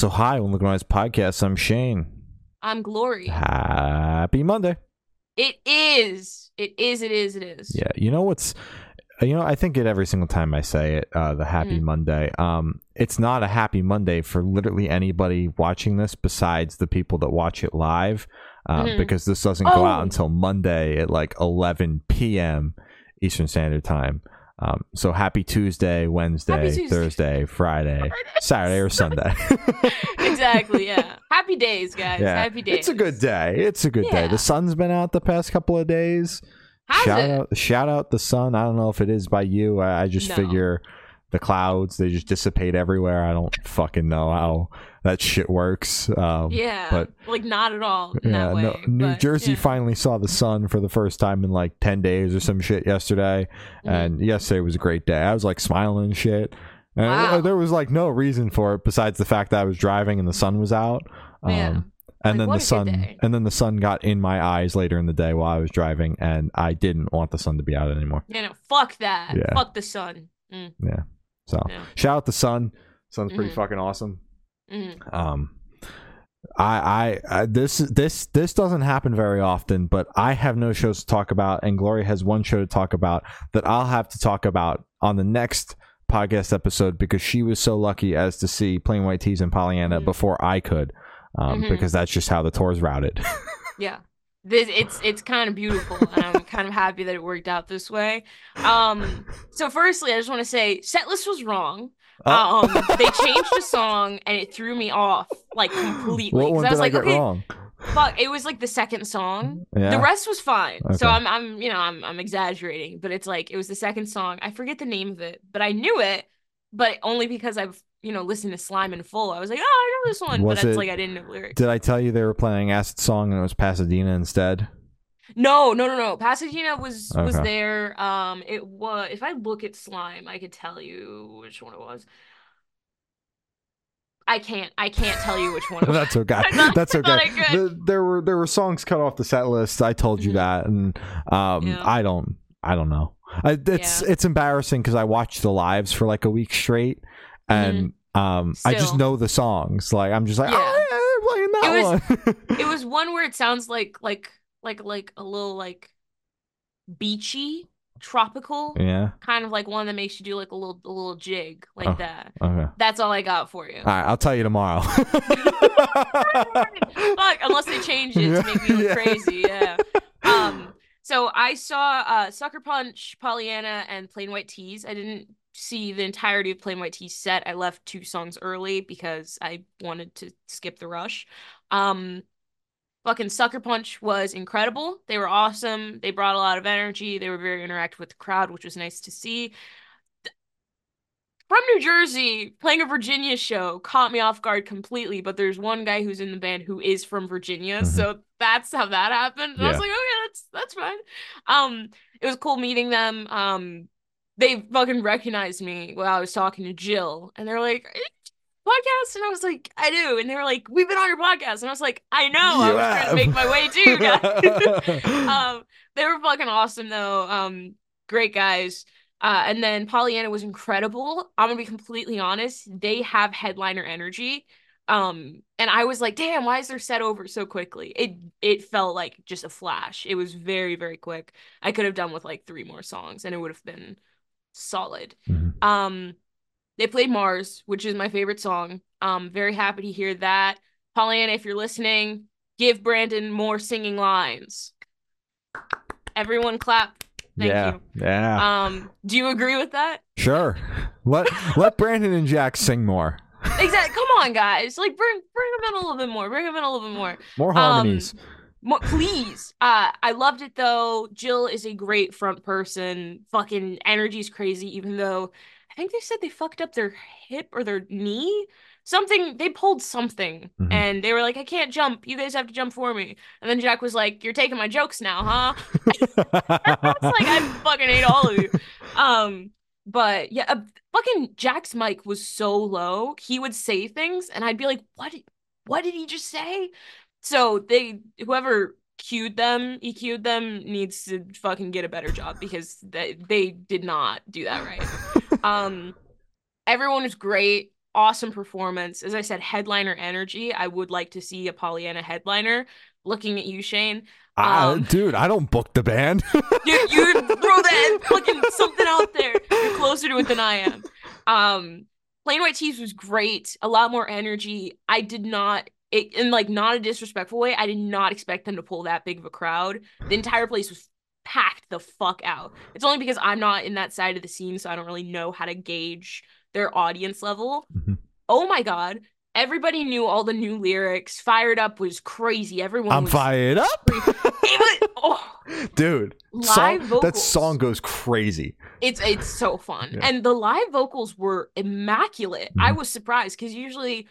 So hi, on the Nice Podcast. I'm Shane. I'm Glory. Happy Monday. It is. It is. It is. It is. Yeah, you know what's you know, I think it every single time I say it, uh, the happy Mhm. Monday. Um, it's not a happy Monday for literally anybody watching this besides the people that watch it live, uh, Mhm. because this doesn't go out Oh. until Monday at like 11 p.m. Eastern Standard Time. Um, so happy Tuesday, Wednesday, Tuesday. Thursday, Friday, Saturday, or Sunday. exactly. Yeah. Happy days, guys. Yeah, Happy days. It's a good day. It's a good day. The sun's been out the past couple of days. How's shout it? out shout out the sun. I don't know if it is by you. I, I just No. figure the clouds they just dissipate everywhere. I don't fucking know how that shit works. Um, Yeah. but- like not at all in yeah, that way. no, New Jersey yeah. finally saw the sun for the first time in like ten days or some shit yesterday, Mhm. and yesterday was a great day. I was like smiling and shit. And Wow. there was like no reason for it besides the fact that I was driving and the sun was out. Um, Yeah. and Like, then the sun and then the sun got in my eyes later in the day while I was driving and I didn't want the sun to be out anymore. You know, fuck that. Yeah. Fuck the sun. Mm, So Yeah. shout out the sun. Sun's pretty Mhm. fucking awesome. mm. Um I, I I this this this doesn't happen very often, but I have no shows to talk about and Gloria has one show to talk about that I'll have to talk about on the next podcast episode because she was so lucky as to see Plain White T's and Pollyanna Mhm. before I could. Um, Mhm. because that's just how the tour's routed. Yeah. This it's it's kind of beautiful and I'm kind of happy that it worked out this way. Um so firstly I just want to say setlist was wrong. Oh. Um they changed the song and it threw me off like completely. what one I was like, okay, wrong? fuck, it was like the second song. Yeah. The rest was fine. So I'm I'm you know, I'm I'm exaggerating, but it's like it was the second song. I forget the name of it, but I knew it, but only because I've, you know, listen to Slime in full. I was like, "Oh, I know this one." Was but it's it- like I didn't know the lyrics. Did I tell you they were playing Acid Song and it was Pasadena instead? No, no, no, no. Pasadena was was there. Um, it was. If I look at Slime, I could tell you which one it was. I can't. I can't tell you which one. It was. That's okay. Thought- That's okay. The- there were there were songs cut off the set list. I told you Mhm. that, and um, Yeah. I don't I don't know. I, it's it's embarrassing because I watched the lives for like a week straight, and um, I just Mm-hmm. Know the songs. Like I'm just like, Yeah. oh, yeah, they're playing that one. It was one where it sounds like like like like a little like beachy, tropical, yeah. kind of like one that makes you do like a little a little jig like Oh. that. Okay. That's all I got for you. All right. I'll tell you tomorrow. Fuck, unless they change it to make me look Yeah. crazy. Yeah. Um. So I saw uh Sucker Punch, Pollyanna, and Plain White T's. I didn't see the entirety of Plain White T's set. I left two songs early because I wanted to skip the rush. Um. Fucking Sucker Punch was incredible. They were awesome. They brought a lot of energy. They were very interactive with the crowd, which was nice to see. From New Jersey, playing a Virginia show caught me off guard completely, but there's one guy who's in the band who is from Virginia, Mhm. so that's how that happened. And I was Yeah. like, okay, that's that's fine. Um, it was cool meeting them. Um, they fucking recognized me while I was talking to Jill, and they're like, "Eh, podcast, and I was like, I do, and they were like, we've been on your podcast, and I was like, I know, I You was trying to make my way too, guys. um, they were fucking awesome though. Um, great guys. Uh, and then Pollyanna was incredible. I'm gonna be completely honest. They have headliner energy. Um, and I was like, damn, why is their set over so quickly? It it felt like just a flash. It was very, very quick. I could have done with like three more songs and it would have been solid. Mhm. Um, they played Mars, which is my favorite song. Um, very happy to hear that. Pollyanna, if you're listening, give Brandon more singing lines. Everyone clap. Thank yeah. you. Yeah. Um, do you agree with that? sure. Let let Brandon and Jack sing more. Exactly. Come on, guys. Like bring bring them in a little bit more. Bring them in a little bit more. More Um, Please. Uh, I loved it though. Jill is a great front person. Fucking energy's crazy. Even though I think they said they fucked up their hip or their knee. Something they pulled something, Mhm. and they were like, "I can't jump. You guys have to jump for me." And then Jack was like, "You're taking my jokes now, huh?" It's like I fucking hate all of you. Um, but yeah, uh, fucking Jack's mic was so low. He would say things, and I'd be like, "What? What did he just say?" So they, whoever queued them, EQ'd them, needs to fucking get a better job because they they did not do that right. Um, everyone was great. awesome performance. As I said, headliner energy. I would like to see a Pollyanna headliner. Looking at you, Shane. Um, dude, I don't book the band. you, you throw that fucking something out there. You're closer to it than I am. Um, Plain White T's was great. A lot more energy. I did not, it, in like not a disrespectful way. I did not expect them to pull that big of a crowd. The entire place was packed the fuck out. It's only because I'm not in that side of the scene, so I don't really know how to gauge their audience level. Mhm. Oh my god. Everybody knew all the new lyrics. Fired Up was crazy. Everyone I'm was fired up, was, oh, dude. Live song- that song goes crazy. It's it's so fun. Yeah. And the live vocals were immaculate. I Mhm. was surprised because usually,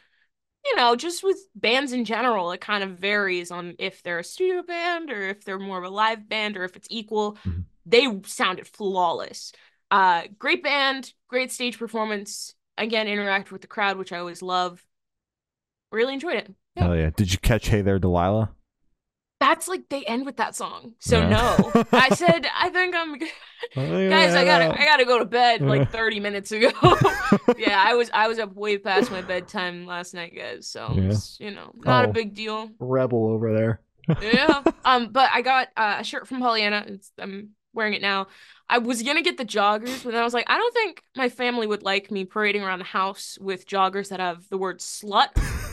you know, just with bands in general, it kind of varies on if they're a studio band or if they're more of a live band or if it's equal. Mhm. They sounded flawless. Uh great band, great stage performance. Again, interact with the crowd, which I always love. Really enjoyed it. Yeah. Hell yeah! Did you catch Hey There, Delilah? That's like they end with that song. So Yeah. no. I said I think I'm guys i gotta i gotta go to bed like 30 minutes ago yeah i was i was up way past my bedtime last night guys so Yeah. you know not Oh. a big deal Rebel over there. yeah um but i got uh, a shirt from pollyanna it's, i'm wearing it now i was gonna get the joggers but then i was like i don't think my family would like me parading around the house with joggers that have the word slut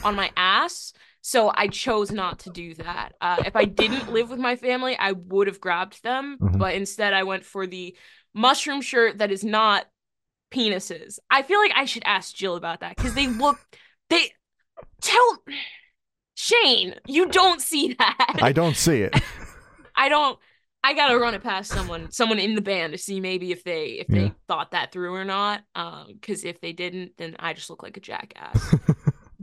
on my ass so i chose not to do that uh, if i didn't live with my family i would have grabbed them Mhm. but instead i went for the mushroom shirt that is not penises i feel like i should ask jill about that because they look they tell shane you don't see that I don't see it. I don't. I gotta run it past someone, someone in the band to see maybe if they if they thought that through or not. Um, because if they didn't, then I just look like a jackass.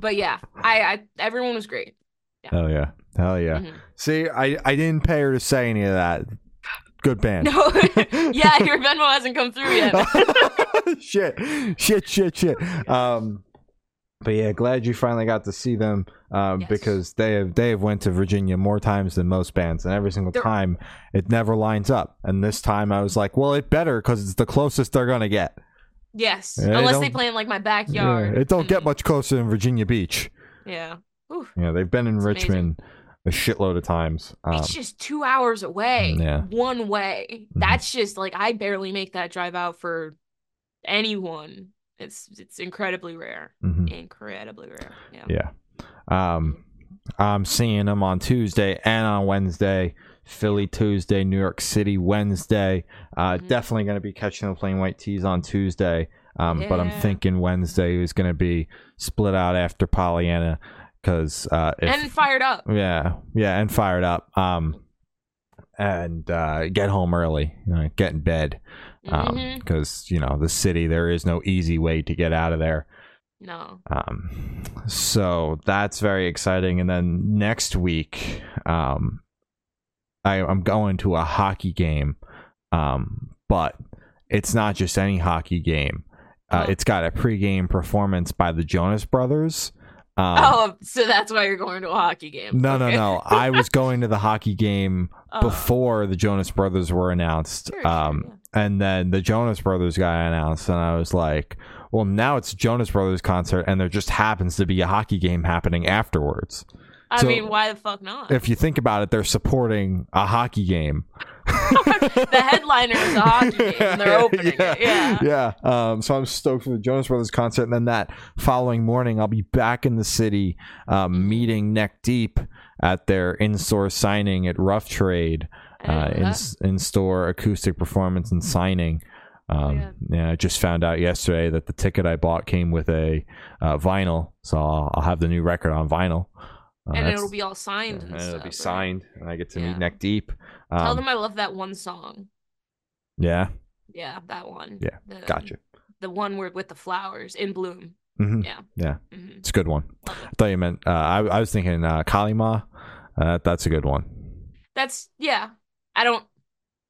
but yeah, I, I everyone was great. Hell yeah! Hell yeah! Mhm. See, I I didn't pay her to say any of that. Good band. No, yeah, your Venmo hasn't come through yet. shit, shit, shit, shit. Um, but yeah, glad you finally got to see them. Um, Yes. because they have they have went to Virginia more times than most bands, and every single They're- time it never lines up. And this time I was like, well, it better because it's the closest they're gonna get. Yes, Yeah, unless they play in like my backyard. Yeah, it don't get much closer than Virginia Beach. Yeah, Ooh, Yeah, they've been in It's amazing. Richmond a shitload of times. Um, it's just two hours away. yeah. one way. Mhm. That's just like I barely make that drive out for anyone. It's it's incredibly rare. mhm. Incredibly rare. Yeah. Yeah. Um, I'm seeing them on Tuesday and on Wednesday. Philly Tuesday, New York City Wednesday. Uh, Mhm. Definitely going to be catching the Plain White T's on Tuesday. Um, But I'm thinking Wednesday is going to be split out after Pollyanna because uh, if, and fired up. yeah, yeah, and fired up. Um, and uh, get home early, you know, get in bed because you know the city. There is no easy way to get out of there. No. Um, so that's very exciting. And then next week, um, I, I'm going to a hockey game, um, but it's not just any hockey game. Uh, Oh. It's got a pregame performance by the Jonas Brothers. Um, oh, so that's why you're going to a hockey game. no, no, Okay. no. I was going to the hockey game Oh, before the Jonas Brothers were announced. sure, sure, um, yeah. and then the Jonas Brothers guy announced, and I was like, "Well, now it's Jonas Brothers concert, and there just happens to be a hockey game happening afterwards." I so- mean, why the fuck not? If you think about it, they're supporting a hockey game. the headliner is a hockey game, and they're opening yeah, it. Yeah. yeah. Um, so I'm stoked for the Jonas Brothers concert, and then that following morning, I'll be back in the city, um, meeting Neck Deep at their in-store signing at Rough Trade. Uh, in in store acoustic performance and signing. Um, yeah. yeah, I just found out yesterday that the ticket I bought came with a uh, vinyl, so I'll, I'll have the new record on vinyl. Uh, and it'll be all signed. and and it'll be stuff, right? signed, and I get to Yeah. meet Neck Deep. Um, Tell them I love that one song. yeah, Yeah, that one. Yeah, The, gotcha. The one where with the flowers in bloom. hmm Yeah. Yeah, hmm it's a good one. I thought you meant. Uh, I, I was thinking uh, Kali Ma. Uh, that's a good one. That's yeah. I don't.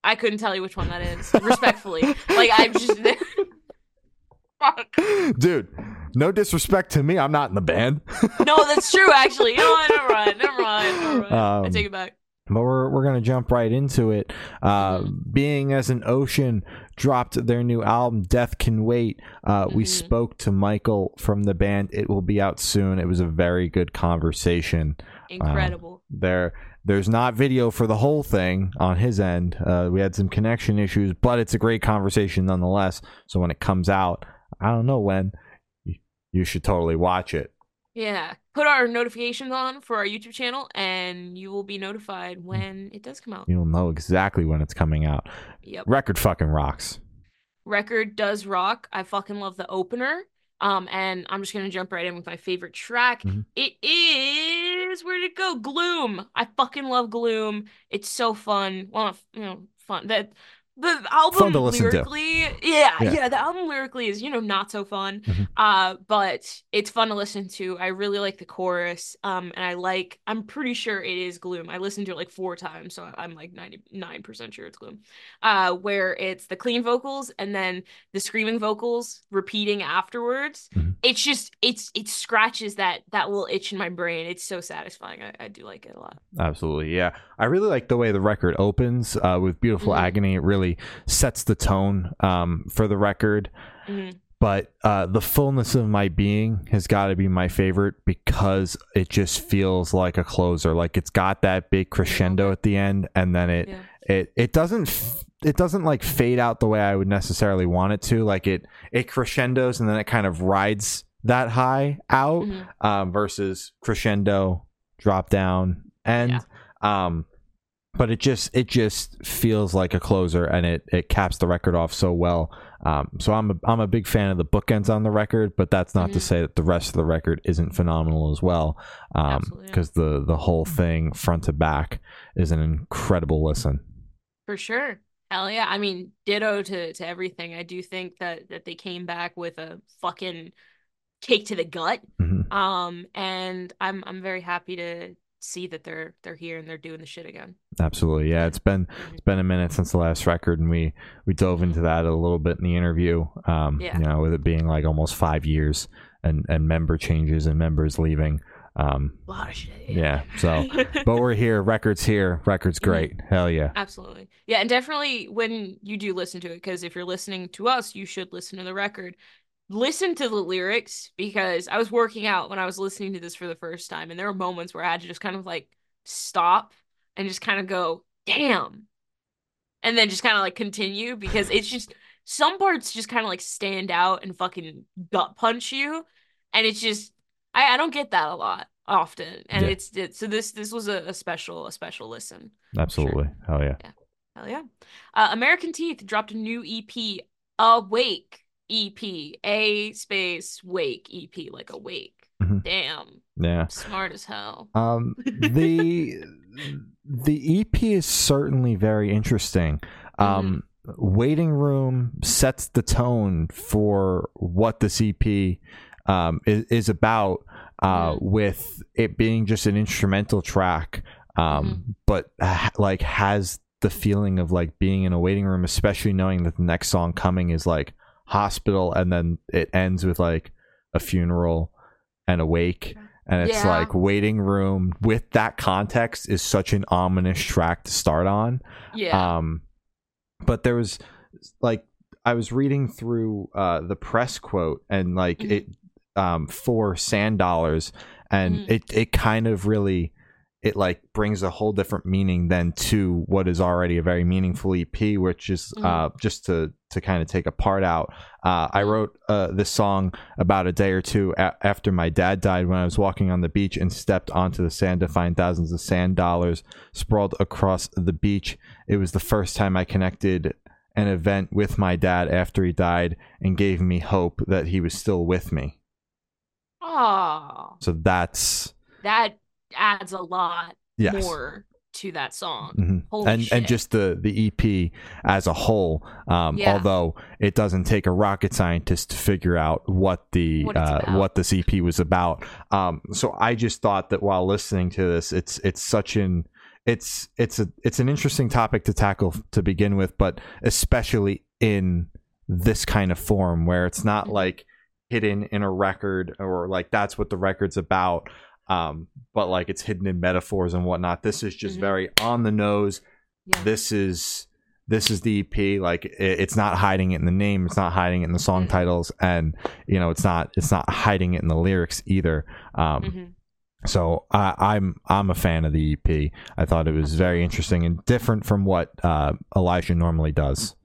I couldn't tell you which one that is. Respectfully, like I'm just. Fuck. Dude, no disrespect to me. I'm not in the band. No, that's true. Actually, what? Never mind. Never mind. Never mind. I Um, take it back. but we're we're gonna jump right into it. Uh, Mm-hmm. Being as an ocean dropped their new album, Death Can Wait. Uh, We Mhm. spoke to Michael from the band. It will be out soon. It was a very good conversation. Incredible. There, there's not video for the whole thing on his end. Uh, we had some connection issues, but it's a great conversation nonetheless. So when it comes out, I don't know when, you should totally watch it. Yeah. Put our notifications on for our YouTube channel and you will be notified when it does come out. You'll know exactly when it's coming out. Yep. Record fucking rocks. Record does rock. I fucking love the opener. Um, and I'm just gonna jump right in with my favorite track. Mhm. It is where did it go? Gloom. I fucking love Gloom. It's so fun. Well, you know, fun. That the album to listen to. lyrically, yeah, Yeah. yeah, the album lyrically is you know not so fun. Mhm. Uh, but it's fun to listen to. I really like the chorus. Um, and I like. I'm pretty sure it is Gloom. I listened to it like four times, so I'm like 99 percent sure it's Gloom. Uh, where it's the clean vocals and then the screaming vocals repeating afterwards. Mhm. It's just it's it scratches that that little itch in my brain. It's so satisfying. I, I do like it a lot. Absolutely, yeah. I really like the way the record opens uh, with "Beautiful Mhm. Agony." It really sets the tone um, for the record. Mhm. But uh, the fullness of my being has got to be my favorite because it just feels like a closer. Like it's got that big crescendo at the end, and then it Yeah. it it doesn't f- it doesn't like fade out the way I would necessarily want it to. Like it it crescendos and then it kind of rides that high out Mhm. um, versus crescendo, drop down, end. Um, but it just it just feels like a closer, and it it caps the record off so well. Um, so I'm a, I'm a big fan of the bookends on the record, but that's not to Mhm. say that the rest of the record isn't phenomenal as well. Um, because the the whole thing front to back is an incredible listen. For sure. Hell yeah. I mean, ditto to to everything. I do think that that they came back with a fucking kick to the gut. Mhm. Um, and I'm I'm very happy to see that they're they're here and they're doing the shit again. Absolutely, yeah. It's been it's been a minute since the last record, and we we dove into that a little bit in the interview. Um, Yeah. you know, with it being like almost five years and and member changes and members leaving. Um, A lot of shit. Yeah, so- but we're here. Records here. Records Mm-hmm. great. Hell yeah. Absolutely. Yeah, and definitely when you do listen to it, because if you're listening to us, you should listen to the record. Listen to the lyrics because I was working out when I was listening to this for the first time, and there were moments where I had to just kind of like stop and just kind of go, damn. And then just kind of like continue because it's just some parts just kind of like stand out and fucking gut punch you. And it's just I, I don't get that a lot often. And Yeah. it's it, so this this was a, a special a special listen. Absolutely. Hell yeah. Hell yeah. Uh, American Teeth dropped a new EP, Awake EP, A space Wake EP, like Awake. Mhm. Damn, Yeah. smart as hell. Um, the the EP is certainly very interesting. Um, Waiting Room sets the tone for what this EP um, is, is about, uh, Mhm. with it being just an instrumental track, um, but ha- like has the feeling of like being in a waiting room, especially knowing that the next song coming is like hospital, and then it ends with like a funeral and a wake and it's Yeah. like waiting room with that context is such an ominous track to start on Yeah. um but there was like i was reading through uh the press quote and like Mhm. it um for sand dollars and Mhm. it it kind of really it like brings a whole different meaning than to what is already a very meaningful EP, which is Mhm. uh, just to to kind of take a part out. Uh, I wrote uh, this song about a day or two a- after my dad died when I was walking on the beach and stepped onto the sand to find thousands of sand dollars sprawled across the beach. It was the first time I connected an event with my dad after he died and gave me hope that he was still with me. Oh, So that's that adds a lot yes. more to that song. Mhm. Holy and shit. and just the the EP as a whole, um, Yeah. although it doesn't take a rocket scientist to figure out what the What uh, what this EP was about. Um, so I just thought that while listening to this, it's it's such an it's it's a it's an interesting topic to tackle to begin with, but especially in this kind of form where it's not Mhm. like hidden in a record or like that's what the record's about um, but like it's hidden in metaphors and whatnot. This is just Mhm. very on the nose. Yeah. This is this is the EP. Like it, it's not hiding it in the name. It's not hiding it in the song Mhm. titles, and you know it's not it's not hiding it in the lyrics either. Um, Mhm. so I, I'm I'm a fan of the EP. I thought it was very interesting and different from what uh, Elijah normally does.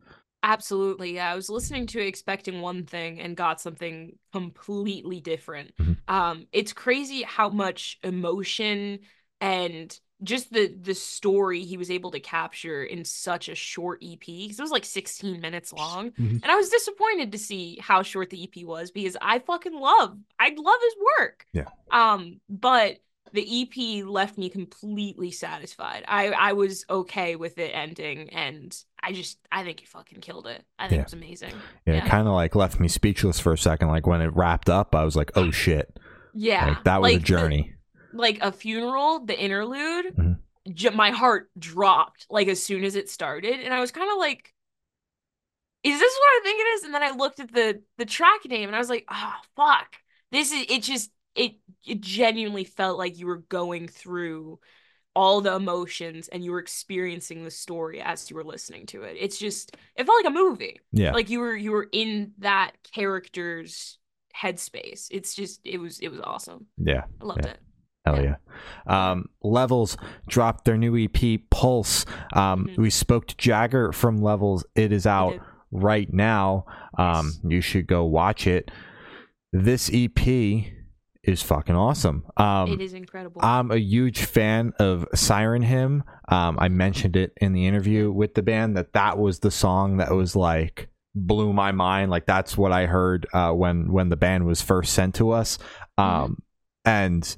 Absolutely. Yeah. I was listening to it expecting one thing and got something completely different. Mhm. Um, it's crazy how much emotion and just the the story he was able to capture in such a short EP because it was like 16 minutes long. Mhm. And I was disappointed to see how short the EP was because I fucking love I love his work. Yeah. Um, but the EP left me completely satisfied. I I was okay with it ending and I just I think he fucking killed it. I think Yeah. it was amazing. Yeah, Yeah. it kind of like left me speechless for a second. Like when it wrapped up, I was like, "Oh shit!" Yeah. Like that was a Like, the- journey. like a funeral, the interlude, Mhm. j- my heart dropped like as soon as it started, and I was kind of like, "Is this what I think it is?" And then I looked at the the track name, and I was like, "Oh fuck, this is." It just it it genuinely felt like you were going through all the emotions and you were experiencing the story as you were listening to it. It's just it felt like a movie. Yeah, Like you were you were in that character's headspace. It's just it was it was awesome. yeah, I loved Yeah. it. hell yeah. Um, Levels dropped their new EP, Pulse. Um, Mhm. We spoke to Jagger from Levels. It is out right now. Um, Yes. you should go watch it. This EP is fucking awesome. Um, it is incredible. I'm a huge fan of Siren Hymn. Um, I mentioned it in the interview with the band that that was the song that was like blew my mind. Like that's what I heard uh, when when the band was first sent to us, um, and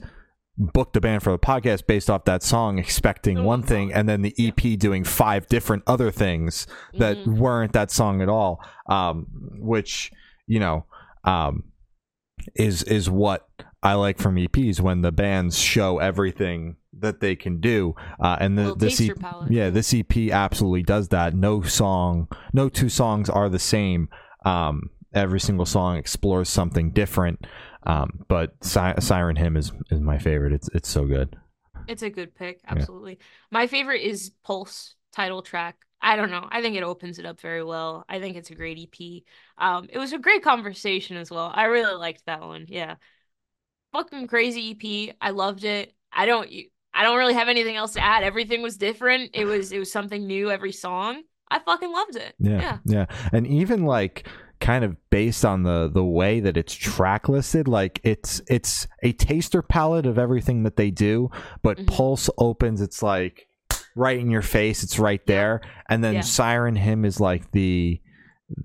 booked the band for the podcast based off that song, expecting Oh, one thing, and then the EP doing five different other things that Mhm. weren't that song at all. Um, which you know, um, is is what I like from EPs when the bands show everything that they can do. Uh, and the, this palette. yeah, this EP absolutely does that. No song, no two songs are the same. Um, every single song explores something different. Um, but si- Siren Hymn is is my favorite. It's it's so good. It's a good pick, absolutely. My favorite is Pulse title track. I don't know. I think it opens it up very well. I think it's a great EP. Um, it was a great conversation as well. I really liked that one. Yeah. Fucking crazy EP. I loved it. I don't I don't really have anything else to add. Everything was different. It was it was something new every song. I fucking loved it. Yeah, Yeah. yeah, and even like kind of based on the the way that it's track listed, like it's it's a taster palette of everything that they do, but Mhm. Pulse opens, it's like right in your face, it's right there, and then Yeah. Siren Hymn is like the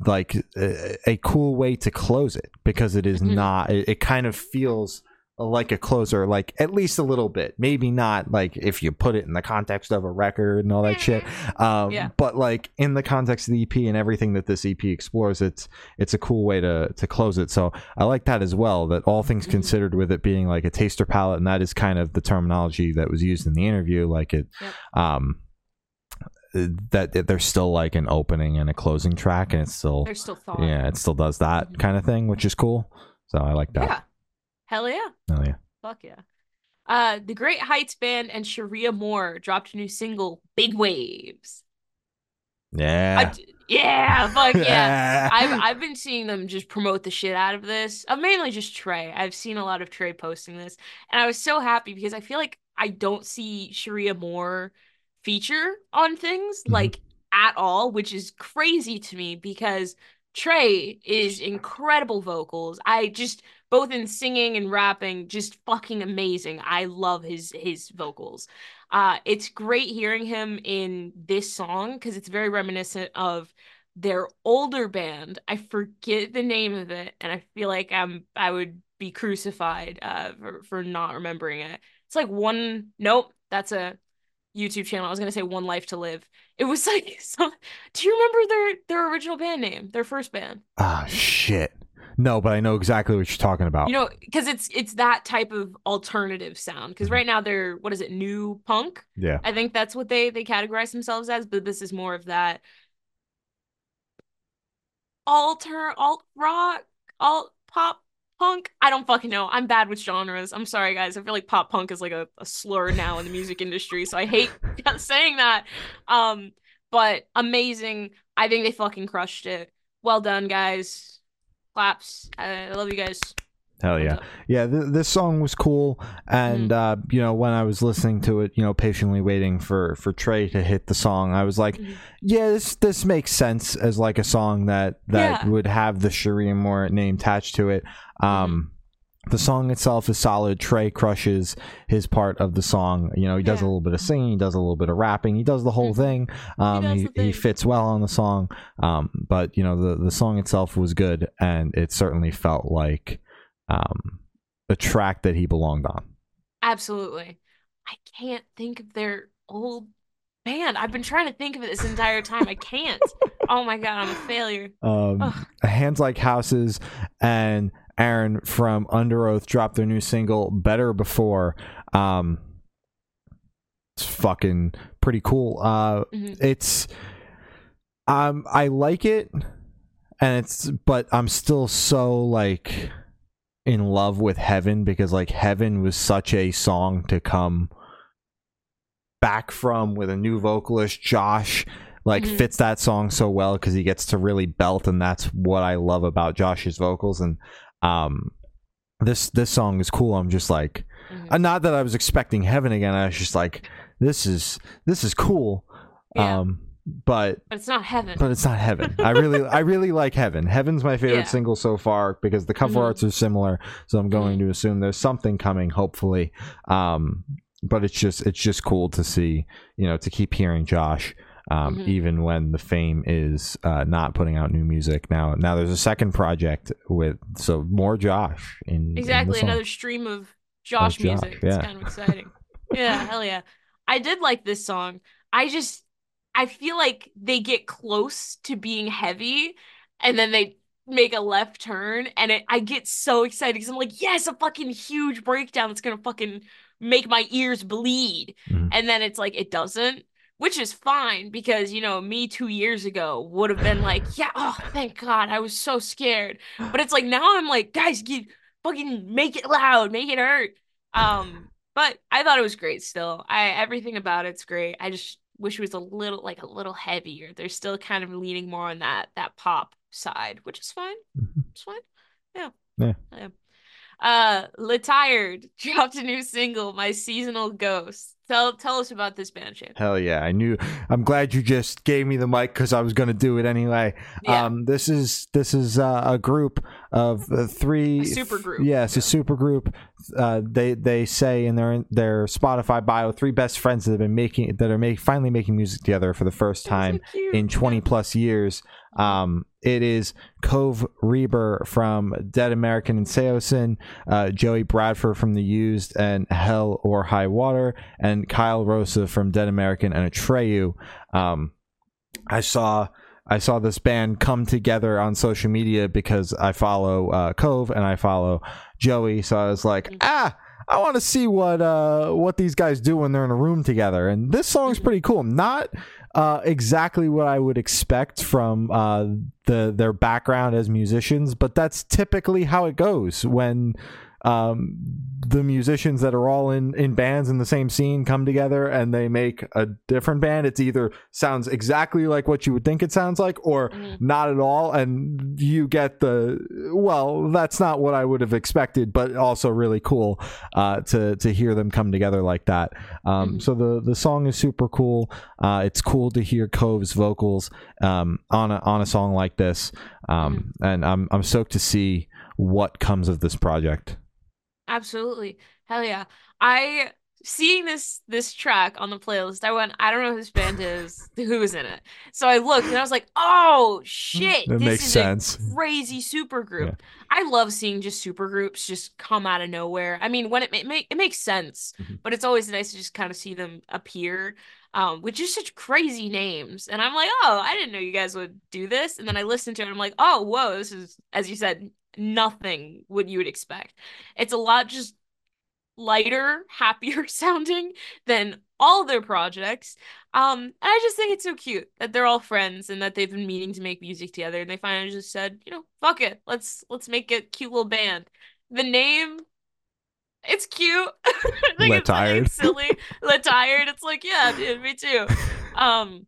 like a, a cool way to close it because it is Mhm. not it, it kind of feels like a closer like at least a little bit maybe not like if you put it in the context of a record and all that shit um Yeah. but like in the context of the ep and everything that this ep explores it's it's a cool way to to close it so i like that as well that all things Mhm. considered with it being like a taster palette and that is kind of the terminology that was used in the interview like it Yep. um that, there's still like an opening and a closing track and it's still There's still thought. yeah it still does that Mhm. kind of thing which is cool so i like that Yeah. Hell yeah. oh yeah Fuck yeah. Uh, the Great Heights Band and Sharia Moore dropped a new single, Big Waves. yeah I yeah, fuck yeah. I've I've been seeing them just promote the shit out of this. Uh, mainly just Trey. I've seen a lot of Trey posting this, and I was so happy because I feel like I don't see Sharia Moore feature on things Mhm. like at all, which is crazy to me because Trey is incredible vocals. I just both in singing and rapping, just fucking amazing. I love his his vocals. Uh, it's great hearing him in this song because it's very reminiscent of their older band. I forget the name of it, and I feel like I'm I would be crucified uh for, for not remembering it. It's like one nope, that's a YouTube channel. I was gonna say One Life to Live. It was like some do you remember their their original band name, their first band? ah shit no but i know exactly what you're talking about You know, because it's it's that type of alternative sound. Because Mhm. right now they're what is it, new punk? yeah I think that's what they they categorize themselves as, but this is more of that alter alt rock alt pop punk. I don't fucking know. I'm bad with genres. I'm sorry, guys. I feel like pop punk is like a, a slur now in the music industry, so I hate saying that. Um, but amazing. I think they fucking crushed it. Well done, guys. Claps. I love you guys. Hell yeah, yeah. Th- this song was cool, and Mhm. uh, you know when I was listening to it, you know, patiently waiting for for Trey to hit the song, I was like, Mhm. yeah, this this makes sense as like a song that that Yeah. would have the Sharia Moore name attached to it. Um, the song itself is solid. Trey crushes his part of the song. You know, he does a little bit of singing, he does a little bit of rapping, he does the whole Mhm. thing. Um, does he, the he fits well on the song. Um, but you know, the the song itself was good, and it certainly felt like um a track that he belonged on. Absolutely. I can't think of their old band. I've been trying to think of it this entire time. I can't. Oh my god, I'm a failure. Um, Ugh. Hands Like Houses and Aaron from Underoath dropped their new single "Better Before." Um, it's fucking pretty cool. Uh, Mhm. it's um, I like it, and it's but I'm still so like in love with Heaven because like Heaven was such a song to come back from with a new vocalist, Josh like Mhm. fits that song so well because he gets to really belt and that's what i love about josh's vocals and um this this song is cool i'm just like Mhm. uh, not that i was expecting heaven again i was just like this is this is cool Yeah. um but But it's not heaven. but it's not heaven i really i really like heaven heaven's my favorite Yeah. single so far because the cover Mhm. arts are similar so i'm going to assume there's something coming hopefully um but it's just it's just cool to see you know to keep hearing josh um, Mhm. even when the fame is uh, not putting out new music now now there's a second project with so more josh in in Exactly, song. another stream of Josh, Josh, music. yeah. It's kind of exciting. yeah, hell yeah. I did like this song. I just I feel like they get close to being heavy and then they make a left turn and it, I get so excited because I'm like, yes, a fucking huge breakdown that's gonna fucking make my ears bleed. Mhm. And then it's like it doesn't, which is fine because you know, me two years ago would have been like, yeah, oh thank God, I was so scared. But it's like now I'm like, guys, get fucking make it loud, make it hurt. Um, but I thought it was great still. I everything about it's great. I just wish it was a little like a little heavier. They're still kind of leaning more on that that pop side, which is fine. Mhm. It's fine. Yeah. Yeah. Yeah. Uh Letired dropped a new single, My Seasonal Ghost. Tell tell us about this band, Shane. Hell yeah! I knew. I'm glad you just gave me the mic because I was going to do it anyway. Yeah. Um, this is this is uh, a group of uh, three. A super group. Yes, Yeah. a super group. Uh, they they say in their their Spotify bio, three best friends that have been making that are make, finally making music together for the first time So in 20 plus years. Um, it is Cove Reber from Dead American and Saosin, uh, Joey Bradford from The Used and Hell or High Water, and Kyle Rosa from Dead American and Atreyu. Um, I saw I saw this band come together on social media because I follow uh, Cove and I follow Joey, so I was like, ah. I want to see what uh what these guys do when they're in a room together, and this song's pretty cool. Not uh, exactly what I would expect from uh, the their background as musicians, but that's typically how it goes when um, the musicians that are all in in bands in the same scene come together and they make a different band. It's either sounds exactly like what you would think it sounds like, or Mhm. not at all, and you get the well. That's not what I would have expected, but also really cool uh, to to hear them come together like that. Um, Mhm. So the the song is super cool. Uh, it's cool to hear Cove's vocals um, on a on a song like this, um, and I'm I'm stoked to see what comes of this project. Absolutely. Hell yeah. I seeing this this track on the playlist, I went, I don't know who this band is, who is in it. So I looked and I was like, oh shit, That this makes is sense. a crazy super group. I love seeing just super groups just come out of nowhere. I mean, when it ma- make it makes sense, Mhm. but it's always nice to just kind of see them appear. Um, just such crazy names. And I'm like, oh, I didn't know you guys would do this. And then I listened to it and I'm like, oh, whoa, this is, as you said, nothing what you would expect. It's a lot just lighter, happier sounding than all their projects. Um, and I just think it's so cute that they're all friends and that they've been meaning to make music together and they finally just said, you know, fuck it. Let's let's make a cute little band. The name it's cute. like it's, tired. silly. Let tired. It's like, yeah, dude, me too. Um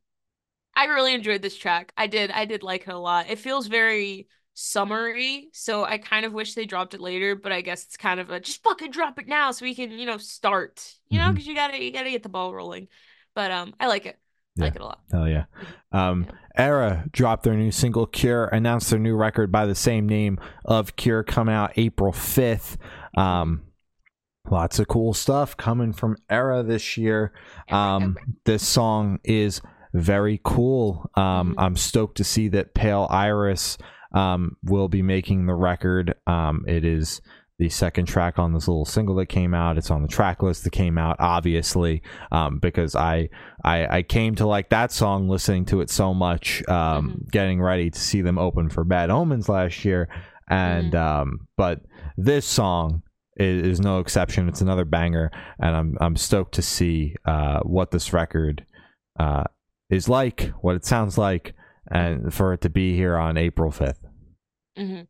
I really enjoyed this track. I did I did like it a lot. It feels very summery, so I kind of wish they dropped it later, but I guess it's kind of a just fucking drop it now so we can, you know, start. You know, because you gotta you gotta get the ball rolling. But um I like it. I like it a lot. Hell yeah. Um, Yeah. Erra dropped their new single Cure, announced their new record by the same name of Cure coming out April 5th. Um, lots of cool stuff coming from Erra this year. Um, this song is very cool. Um, Mhm. I'm stoked to see that Pale Iris um, will be making the record. Um, it is the second track on this little single that came out. It's on the track list that came out, obviously, um, because I, I I came to like that song listening to it so much, um, getting ready to see them open for Bad Omens last year, and um, but this song is, is no exception. It's another banger, and I'm I'm stoked to see uh, what this record uh, is like, what it sounds like, and for it to be here on April 5th. hmm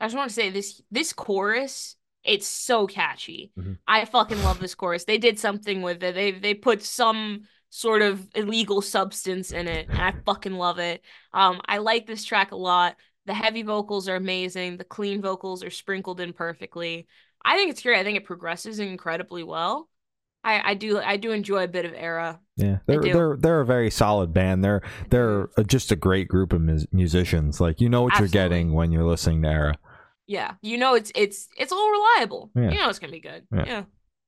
I just want to say this this chorus, it's so catchy. Mhm. I fucking love this chorus. They did something with it. They they put some sort of illegal substance in it, and I fucking love it. Um, I like this track a lot. The heavy vocals are amazing. The clean vocals are sprinkled in perfectly. I think it's great. I think it progresses incredibly well. I I do I do enjoy a bit of Erra. Yeah, they're they're they're a very solid band. They're they're just a great group of mus- musicians. Like you know what Absolutely. you're getting when you're listening to Erra. Yeah, you know it's it's it's all reliable. Yeah. You know it's gonna be good. Yeah. Yeah.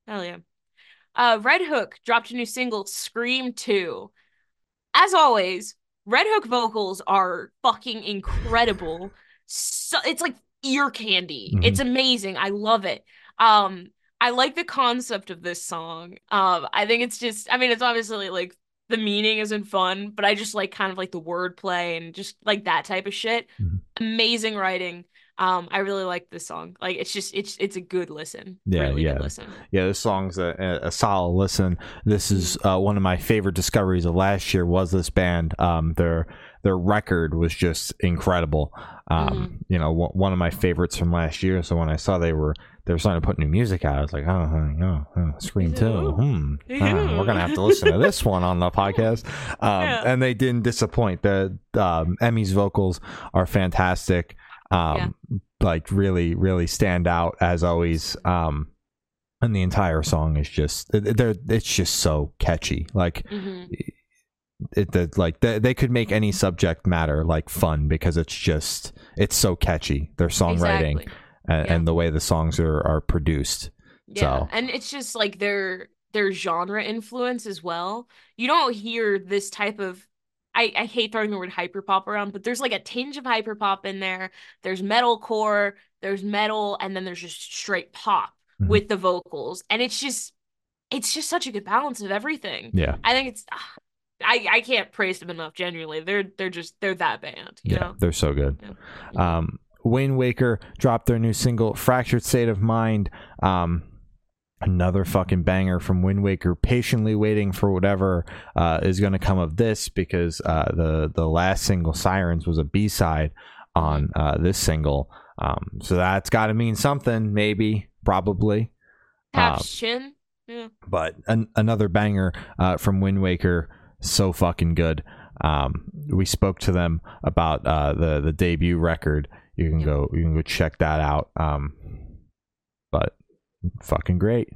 Hell yeah. Uh RedHook dropped a new single, Scream 2. As always, RedHook vocals are fucking incredible. So it's like ear candy. Mhm. It's amazing. I love it. Um I like the concept of this song. Um I think it's just I mean it's obviously like the meaning isn't fun, but I just like kind of like the wordplay and just like that type of shit. Mhm. Amazing writing. Um, I really like this song. Like, it's just it's it's a good listen. Yeah, really yeah. listen. Yeah, this song's a, a, solid listen. This is uh, one of my favorite discoveries of last year. Was this band? Um, their their record was just incredible. Um, you know, one one of my favorites from last year. So when I saw they were they were starting to put new music out, I was like, oh, huh, yeah, Scream Two. Hmm, huh, we're gonna have to listen to this one on the podcast. Um, Yeah. And they didn't disappoint. The um, Emmy's vocals are fantastic. Um, like really, really stand out as always. Um, and the entire song is just they're it's just so catchy. Like hmm it, the, like they, they could make any subject matter like fun because it's just it's so catchy. Their songwriting Exactly. and, Yeah. and the way the songs are are produced. Yeah, So- and it's just like their their genre influence as well. You don't hear this type of I, I hate throwing the word hyperpop around, but there's like a tinge of hyperpop in there. There's metalcore, there's metal, and then there's just straight pop Mhm. with the vocals. And it's just it's just such a good balance of everything. Yeah, I think it's ah, I I can't praise them enough. Genuinely, they're they're just they're that band. You yeah, know. they're so good. Yeah. Um, Windwaker dropped their new single "Fractured State of Mind." Um, another fucking banger from Windwaker. Patiently waiting for whatever uh, is going to come of this because uh, the the last single "Sirens" was a B side on uh, this single. Um, so that's got to mean something, maybe, probably. Taps um. Yeah. But an- another banger uh, from Windwaker, so fucking good. Um, we spoke to them about uh, the the debut record. You can go you can go check that out. Um, but fucking great.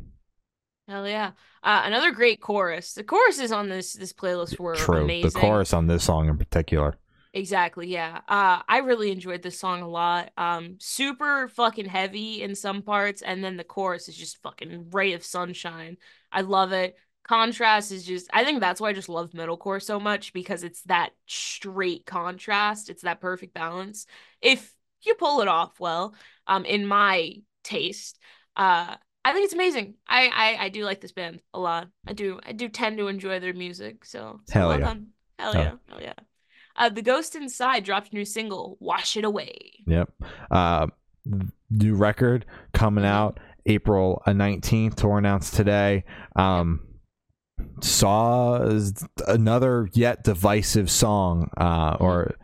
Hell yeah. Uh, another great chorus. The choruses on this this playlist were True. amazing. The chorus on this song in particular. Exactly, yeah. Uh I really enjoyed this song a lot. Um super fucking heavy in some parts and then the chorus is just fucking ray of sunshine. I love it. Contrast is just I think that's why I just love metalcore so much because it's that straight contrast. It's that perfect balance. If you pull it off well, um in my taste, uh I think it's amazing. I, I I do like this band a lot. I do I do tend to enjoy their music. So, Hell well yeah. done. Hell Hell. yeah. Hell yeah. Uh, the Ghost Inside dropped a new single, Wash It Away. Yep. Uh, new record coming Mhm. out April uh, nineteenth. Tour announced today. Um, saw another yet divisive song, uh, or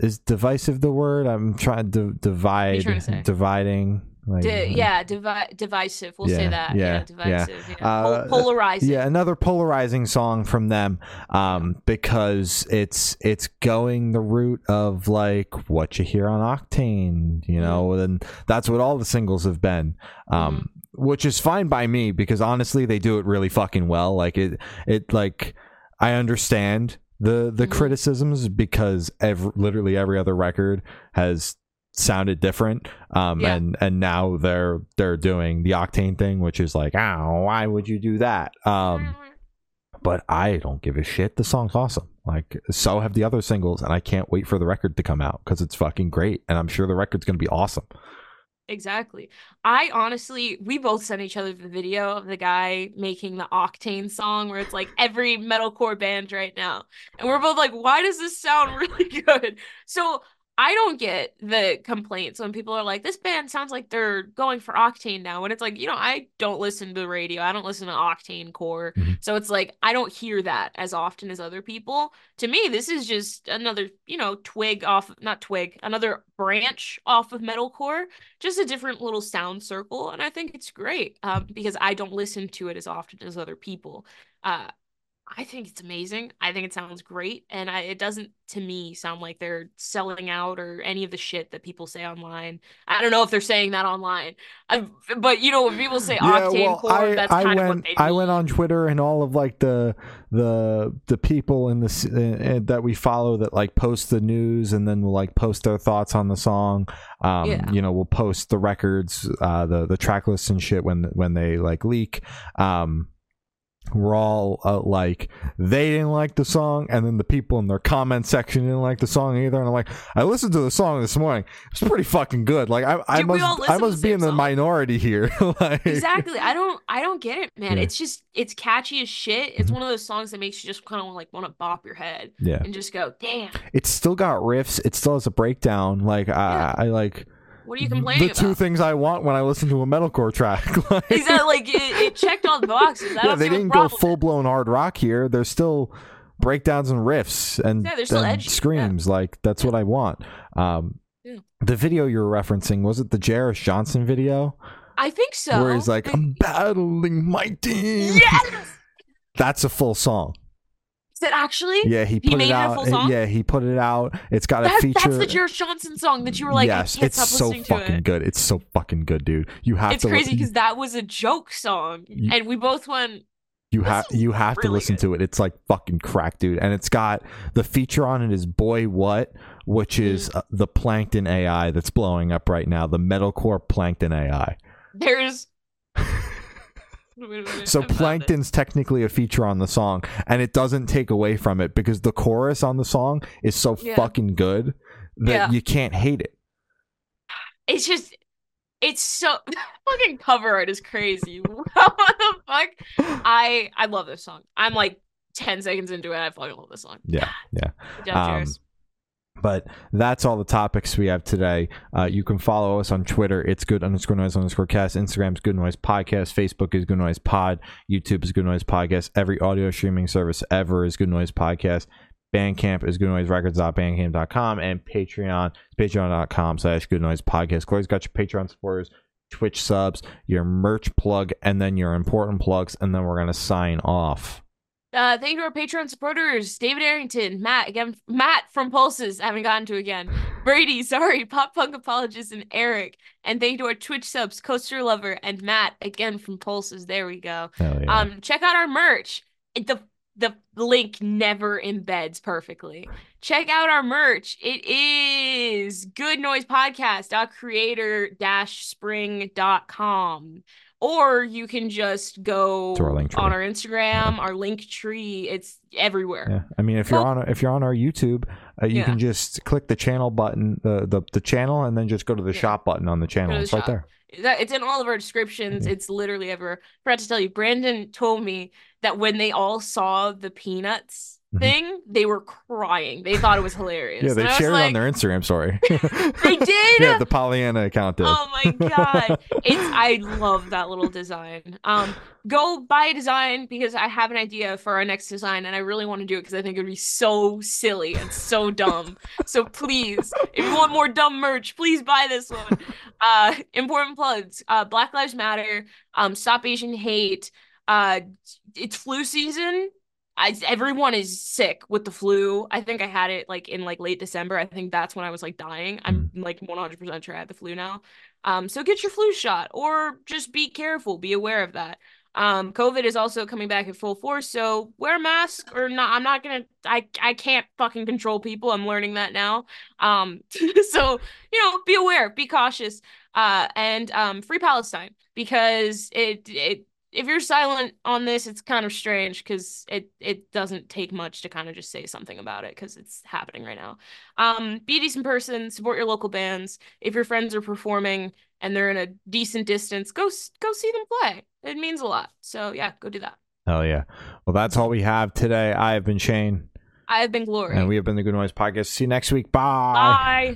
is divisive the word? I'm trying to divide, trying to dividing. Like, Di- yeah, divi- divisive. We'll say that. yeah, Yeah, yeah. divisive. Yeah. Uh, Pol- polarizing. Yeah, another polarizing song from them, um, because it's it's going the route of like what you hear on Octane, you know, and that's what all the singles have been. Um, which is fine by me because honestly, they do it really fucking well. Like it, it like I understand the the Mhm. criticisms because every, literally every other record has sounded different um Yeah. and and now they're they're doing the octane thing which is like oh why would you do that um but i don't give a shit the song's awesome like so have the other singles and i can't wait for the record to come out because it's fucking great and i'm sure the record's gonna be awesome Exactly. I honestly, we both sent each other the video of the guy making the Octane song where it's like every metalcore band right now. And we're both like, why does this sound really good? So I don't get the complaints when people are like, this band sounds like they're going for Octane now. And it's like, you know, I don't listen to the radio. I don't listen to Octane Core. Mhm. So it's like, I don't hear that as often as other people. To me, this is just another, you know, twig off, not twig, another branch off of metalcore just a different little sound circle and i think it's great um, because i don't listen to it as often as other people uh, i think it's amazing i think it sounds great and I, it doesn't to me sound like they're selling out or any of the shit that people say online i don't know if they're saying that online I, but you know when people say octane core I, that's I kind went of what they I mean. went on Twitter and all of like the the the people in this uh, that we follow that like post the news and then will like post their thoughts on the song. Um, Yeah. you know, we'll post the records, uh, the the track lists and shit when when they like leak. Um, we're all uh, like they didn't like the song and then the people in their comment section didn't like the song either and i'm like i listened to the song this morning. It's pretty fucking good. Like i, I Dude, must i must be in the song. minority here like. Exactly. I don't i don't get it man. Yeah. it's just it's catchy as shit. It's Mhm. one of those songs that makes you just kind of like want to bop your head yeah. and just go damn. It's still got riffs. It still has a breakdown. Like i, I like what are you complaining the two things i want when i listen to a metalcore track like, Exactly, like it, it checked all the boxes. Yeah they see what the didn't go full-blown hard rock here there's still breakdowns and riffs and, Yeah, and edgy, yeah. screams like that's what i want um the video you're referencing was it the Jarris Johnson video I think so. where he's like i'm battling my team yes. that's a full song actually? yeah he put made it out full song? yeah he put it out it's got a feature that's the Jared Johnson song that you were like, yes I can't it's stop so listening to fucking it. good it's so fucking good dude you have It's to It's crazy because that was a joke song, You- and we both went. You have you have to listen good. to it. It's like fucking crack, dude. And it's got the feature on it is Boy What, which is Mm. uh, the Plankton AI that's blowing up right now. The metalcore Plankton AI. There's. Wait a minute, So. Plankton's technically a feature on the song, and it doesn't take away from it because the chorus on the song is so Yeah. fucking good that Yeah. you can't hate it. It's just. It's so fucking cover art is crazy. what the fuck? I I love this song. I'm like ten seconds into it. I fucking love this song. Yeah, yeah. Um. But that's all the topics we have today. Uh, you can follow us on Twitter. It's good underscore noise underscore cast. Instagram's good noise podcast. Facebook is good noise pod. YouTube is good noise podcast. Every audio streaming service ever is good noise podcast. Bandcamp is good noise goodnoiserecords.bandcamp.com and Patreon patreon.com slash good noise podcast. Corey's got your Patreon supporters, Twitch subs, your merch plug, and then your important plugs, and then we're gonna sign off. Uh, thank you to our Patreon supporters: David Arrington, Matt again, Matt from Pulses. I haven't gotten to again. Brady, sorry, Pop Punk apologist, and Eric. And thank you to our Twitch subs, Coaster Lover, and Matt again from Pulses. There we go. Yeah. Um, check out our merch. The the link never embeds perfectly. Check out our merch. It is good noise podcast.creator-spring.com. Or you can just go To our on our Instagram, our link tree. It's everywhere. Yeah, I mean, if you're Well- on if you're on our YouTube, uh, you Yeah. can just click the channel button, the the, the channel, and then just go to the Yeah. shop button on the channel. the It's right there. That it's in all of our descriptions. Yeah. It's literally everywhere. Forgot to tell you, Brandon told me that when they all saw the peanuts thing, they were crying. They thought it was hilarious. Yeah, they And I was shared it on their Instagram story. They did. yeah, the Pollyanna account did. Oh my god. It's I love that little design. Um go buy a design because I have an idea for our next design and I really want to do it because I think it would be so silly and so dumb. so please, if you want more dumb merch, please buy this one. Uh important plugs. Uh Black Lives Matter, um Stop Asian Hate. Uh it's flu season. I, everyone is sick with the flu. I think I had it like in like late December. I think that's when I was like dying. I'm like 100% sure I had the flu now. Um, so get your flu shot or just be careful, be aware of that. Um, COVID is also coming back in full force, so wear a mask or not. I'm not gonna. I I can't fucking control people. I'm learning that now. Um, so you know, be aware, be cautious, uh, and um, free Palestine because it it if you're silent on this, it's kind of strange because it it doesn't take much to kind of just say something about it because it's happening right now. Um, be a decent person, support your local bands. If your friends are performing and they're in a decent distance, go go see them play. It means a lot. So yeah, go do that. Hell yeah. Well, that's all we have today. I have been Shane, I have been Corey. and we have been the Good Noise Podcast. See you next week. Bye. Bye.